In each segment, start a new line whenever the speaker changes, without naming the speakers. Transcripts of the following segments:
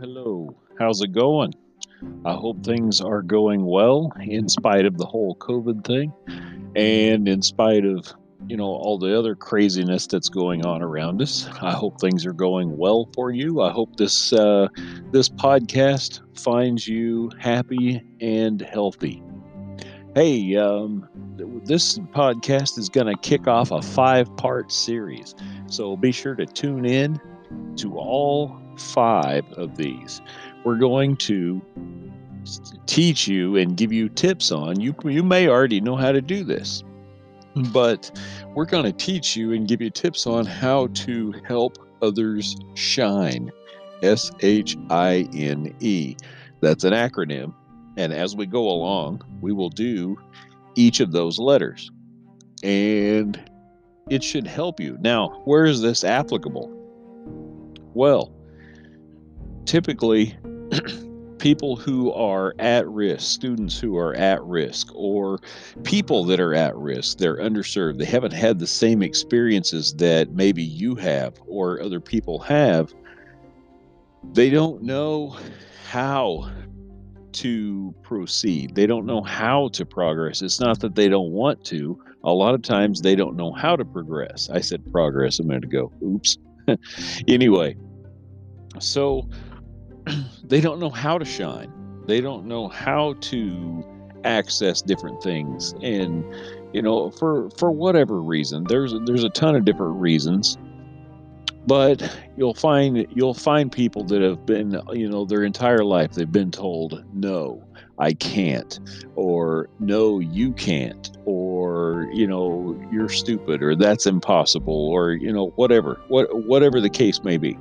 hello. How's it going? I hope things are going well in spite of the whole COVID thing and in spite of, you know, all the other craziness that's going on around us. I hope things are going well for you. I hope this uh, this podcast finds you happy and healthy. Hey, um, this podcast is going to kick off a five part series. So be sure to tune in to all five of these. We're going to teach you and give you tips on. You, you may already know how to do this, but we're going to teach you and give you tips on how to help others shine. S H I N E. That's an acronym. And as we go along, we will do each of those letters. And it should help you. Now, where is this applicable? Well, typically people who are at risk, students who are at risk, or people that are at risk, they're underserved, they haven't had the same experiences that maybe you have or other people have, they don't know how to proceed. They don't know how to progress. It's not that they don't want to. A lot of times they don't know how to progress. I said progress a minute ago. Oops. anyway, so they don't know how to shine. They don't know how to access different things and you know for for whatever reason there's there's a ton of different reasons but you'll find you'll find people that have been you know their entire life they've been told no i can't or no you can't or you know you're stupid or that's impossible or you know whatever what whatever the case may be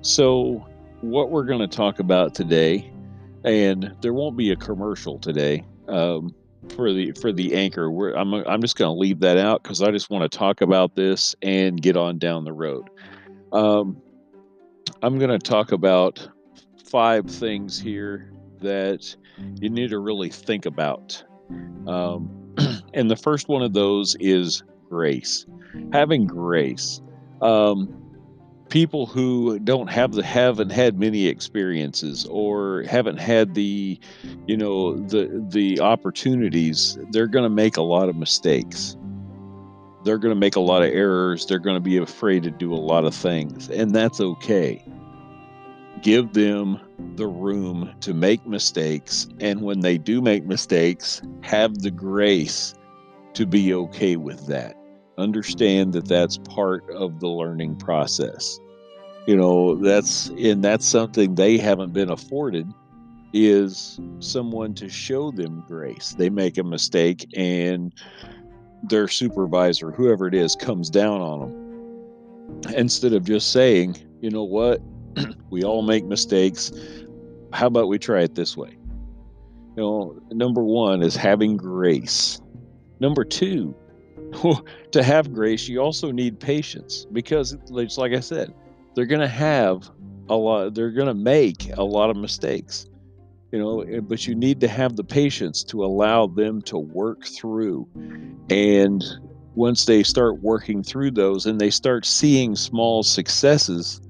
so what we're going to talk about today, and there won't be a commercial today um, for the for the anchor. We're, I'm I'm just going to leave that out because I just want to talk about this and get on down the road. Um, I'm going to talk about five things here that you need to really think about. Um, and the first one of those is grace. Having grace. Um, people who don't have the haven't had many experiences or haven't had the you know the the opportunities they're going to make a lot of mistakes. They're going to make a lot of errors. They're going to be afraid to do a lot of things and that's okay. Give them the room to make mistakes and when they do make mistakes have the grace to be okay with that understand that that's part of the learning process. You know that's and that's something they haven't been afforded is someone to show them grace. They make a mistake and their supervisor whoever it is comes down on them instead of just saying you know what? We all make mistakes. How about we try it this way? You know number one is having grace. Number two to have grace, you also need patience because, it's like I said, they're going to have a lot, they're going to make a lot of mistakes, you know, but you need to have the patience to allow them to work through. And once they start working through those and they start seeing small successes,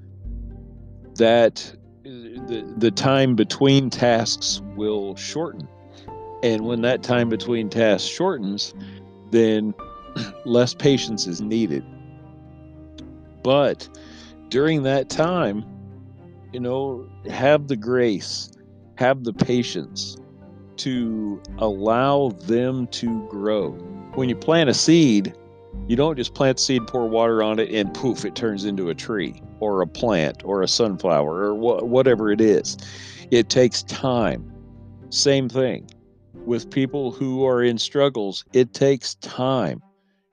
that the, the time between tasks will shorten. And when that time between tasks shortens, then less patience is needed. But during that time, you know, have the grace, have the patience to allow them to grow. When you plant a seed, you don't just plant seed, pour water on it, and poof, it turns into a tree or a plant or a sunflower or wh- whatever it is. It takes time. Same thing with people who are in struggles, it takes time.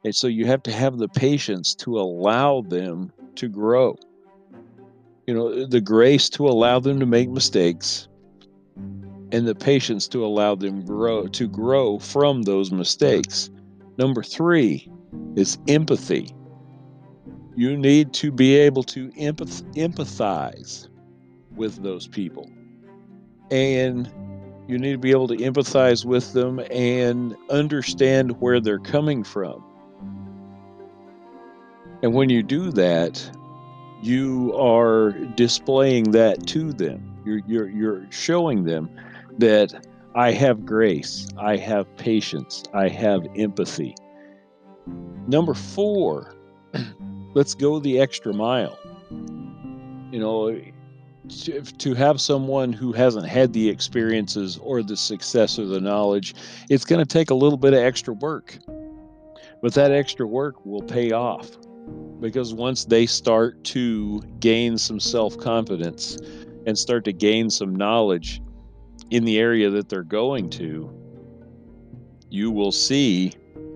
And so you have to have the patience to allow them to grow. You know, uh, the grace to allow them to make mistakes and the patience to allow them grow to grow from those mistakes. Number 3 is empathy. You need to be able to empath- empathize with those people. And you need to be able to empathize with them and understand where they're coming from. And when you do that, you are displaying that to them. You're, you're, you're showing them that I have grace, I have patience, I have empathy. Number four, let's go the extra mile. You know, to, to have someone who hasn't had the experiences or the success or the knowledge, it's going to take a little bit of extra work. But that extra work will pay off because once they start to gain some self confidence and start to gain some knowledge in the area that they're going to, you will see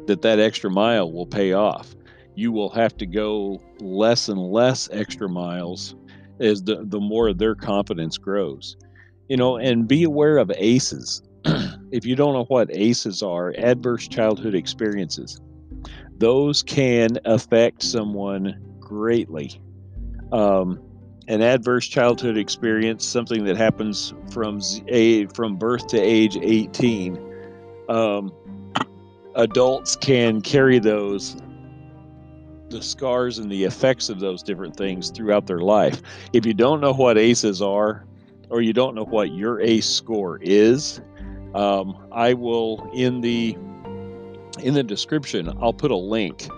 that that extra mile will pay off. You will have to go less and less extra miles as the, the more their confidence grows. You know, and be aware of ACEs. if you don't know what ACEs are, adverse childhood experiences, those can affect someone greatly. Um, an adverse childhood experience, something that happens from a from birth to age 18. Um, adults can carry those the scars and the effects of those different things throughout their life. If you don't know what ACEs are, or you don't know what your ACE score is, um, I will in the in the description. I'll put a link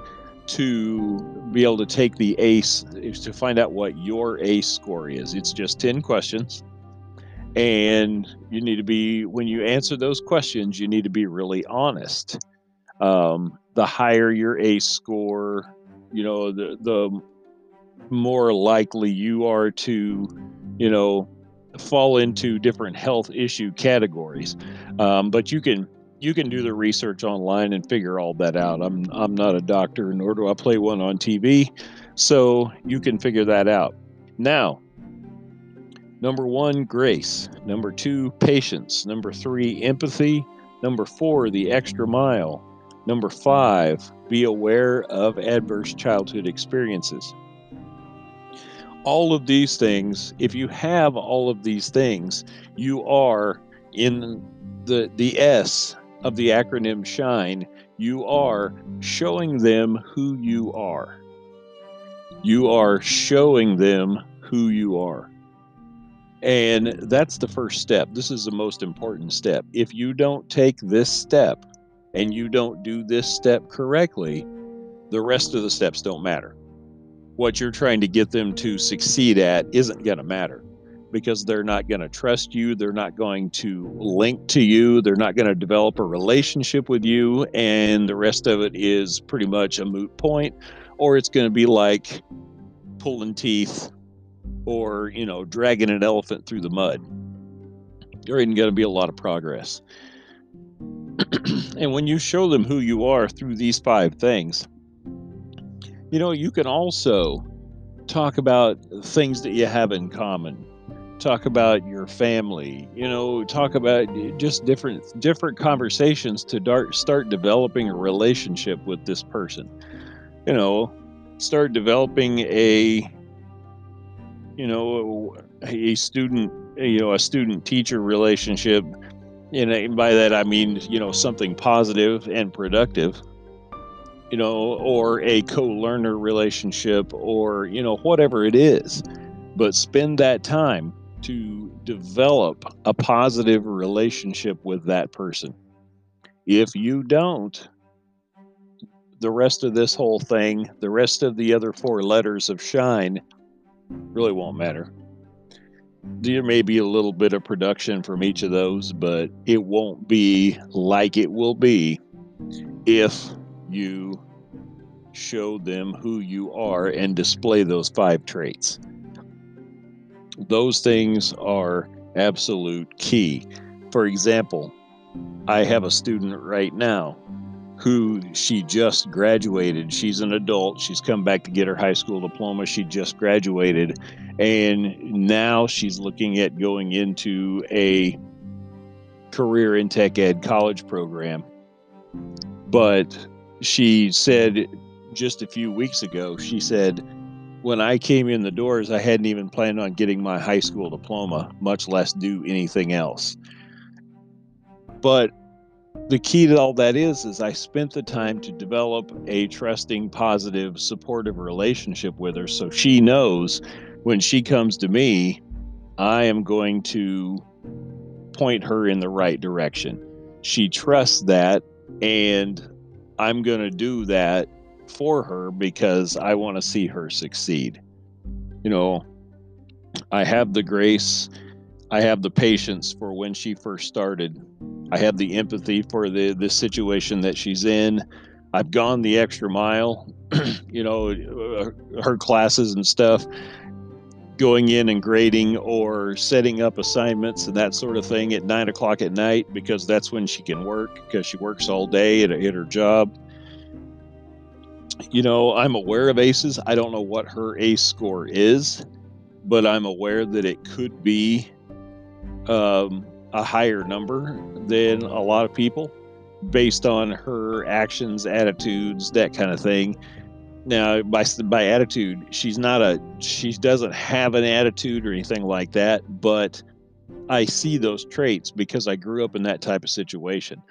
to be able to take the ACE to find out what your ACE score is. It's just ten questions, and you need to be when you answer those questions, you need to be really honest. Um, the higher your ACE score, you know, the the more likely you are to, you know, fall into different health issue categories. Um, but you can you can do the research online and figure all that out. I'm I'm not a doctor, nor do I play one on TV, so you can figure that out. Now, number one, grace. Number two, patience. Number three, empathy. Number four, the extra mile. Number five, be aware of adverse childhood experiences. All of these things, if you have all of these things, you are in the, the S of the acronym SHINE, you are showing them who you are. You are showing them who you are. And that's the first step. This is the most important step. If you don't take this step, and you don't do this step correctly, the rest of the steps don't matter. What you're trying to get them to succeed at isn't going to matter because they're not going to trust you. They're not going to link to you. They're not going to develop a relationship with you. And the rest of it is pretty much a moot point, or it's going to be like pulling teeth or, you know, dragging an elephant through the mud. There isn't going to be a lot of progress. and when you show them who you are through these five things, you know, you can also talk about things that you have in common. Talk about your family, you know, talk about eh, just different different conversations to start start developing a relationship with this person. You know, start developing a you know, a student, you know, a student teacher relationship and by that I mean you know something positive and productive you know or a co-learner relationship or you know whatever it is but spend that time to develop a positive relationship with that person if you don't the rest of this whole thing the rest of the other four letters of shine really won't matter there may be a little bit of production from each of those, but it won't be like it will be if you show them who you are and display those five traits. Those things are absolute key. For example, I have a student right now who she just graduated. She's an adult. She's come back to get her high school diploma. She just graduated. And now she's looking at going into a career in tech ed college program. But she said just a few weeks ago, she said, when I came in the doors, I hadn't even planned on getting my high school diploma, much less do anything else. But the key to all that is is I spent the time to develop a trusting, positive, supportive relationship with her so she knows when she comes to me, I am going to point her in the right direction. She trusts that and I'm going to do that for her because I want to see her succeed. You know, I have the grace, I have the patience for when she first started. I have the empathy for the the situation that she's in. I've gone the extra mile, you know, uh, her classes and stuff, going in and grading or setting up assignments and that sort of thing at nine o'clock at night because that's when she can work because she works all day at, at her job you know, I'm aware of aces. I don't know what her ace score is, but I'm aware that it could be um, a higher number than a lot of people based on her actions, attitudes, that kind of thing. Now, by by attitude, she's not a she doesn't have an attitude or anything like that, but I see those traits because I grew up in that type of situation.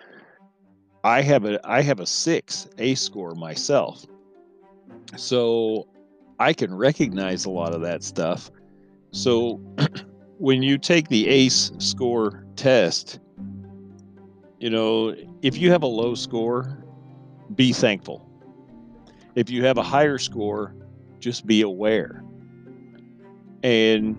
I have a I have a 6 ace score myself so I can recognize a lot of that stuff. So when you take the ACE score test, you know, if you have a low score, be thankful. If you have a higher score, just be aware. And,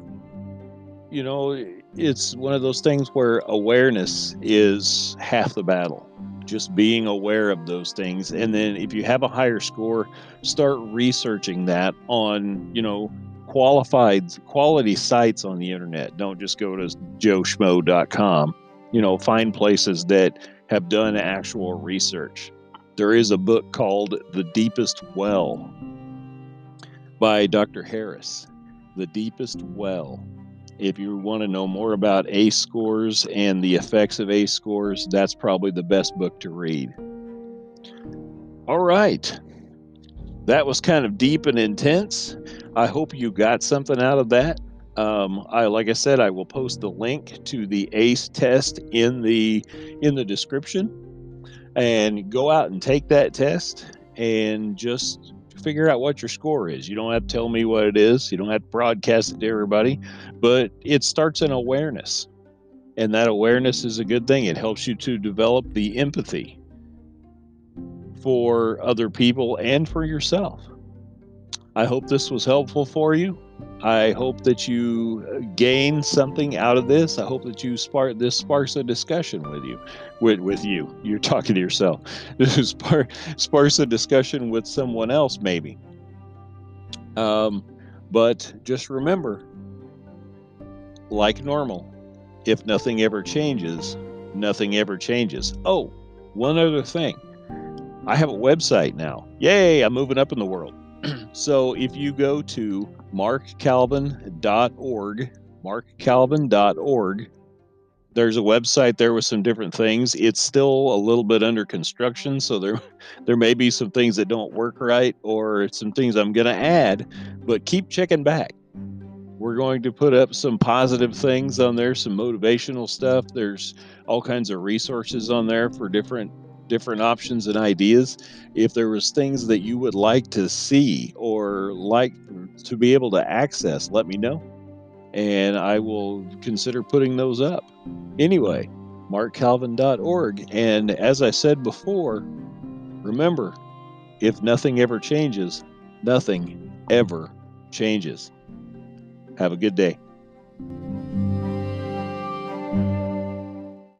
you know, it's one of those things where awareness is half the battle just being aware of those things. And then if you have a higher score start researching that on you know qualified quality sites on the internet. Don't just go to joeschmo.com you know find places that have done actual research. There is a book called the deepest well by dr harris the deepest well if you want to know more about ACE scores and the effects of ACE scores, that's probably the best book to read. All right. That was kind of deep and intense. I hope you got something out of that. Um, I like I said, I will post the link to the ACE test in the in the description, and go out and take that test and just figure out what your score is. You don't have to tell me what it is. You don't have to broadcast it to everybody, but it starts in awareness. And that awareness is a good thing. It helps you to develop the empathy for other people and for yourself. I hope this was helpful for you. I hope that you uh, gain something out of this. I hope that you spark this sparks a discussion with you, with with you. You're talking to yourself. This spark, sparks a discussion with someone else, maybe. Um, but just remember, like normal, if nothing ever changes, nothing ever changes. Oh, one other thing. I have a website now. Yay, I'm moving up in the world. So if you go to markcalvin.org, markcalvin.org, there's a website there with some different things. It's still a little bit under construction, so there there may be some things that don't work right or some things I'm going to add, but keep checking back. We're going to put up some positive things on there, some motivational stuff. There's all kinds of resources on there for different different options and ideas. If there was things that you would like to see or like to be able to access, let me know. And I will consider putting those up. Anyway, markcalvin.org. And as I said before, remember, if nothing ever changes, nothing ever changes. Have a good day.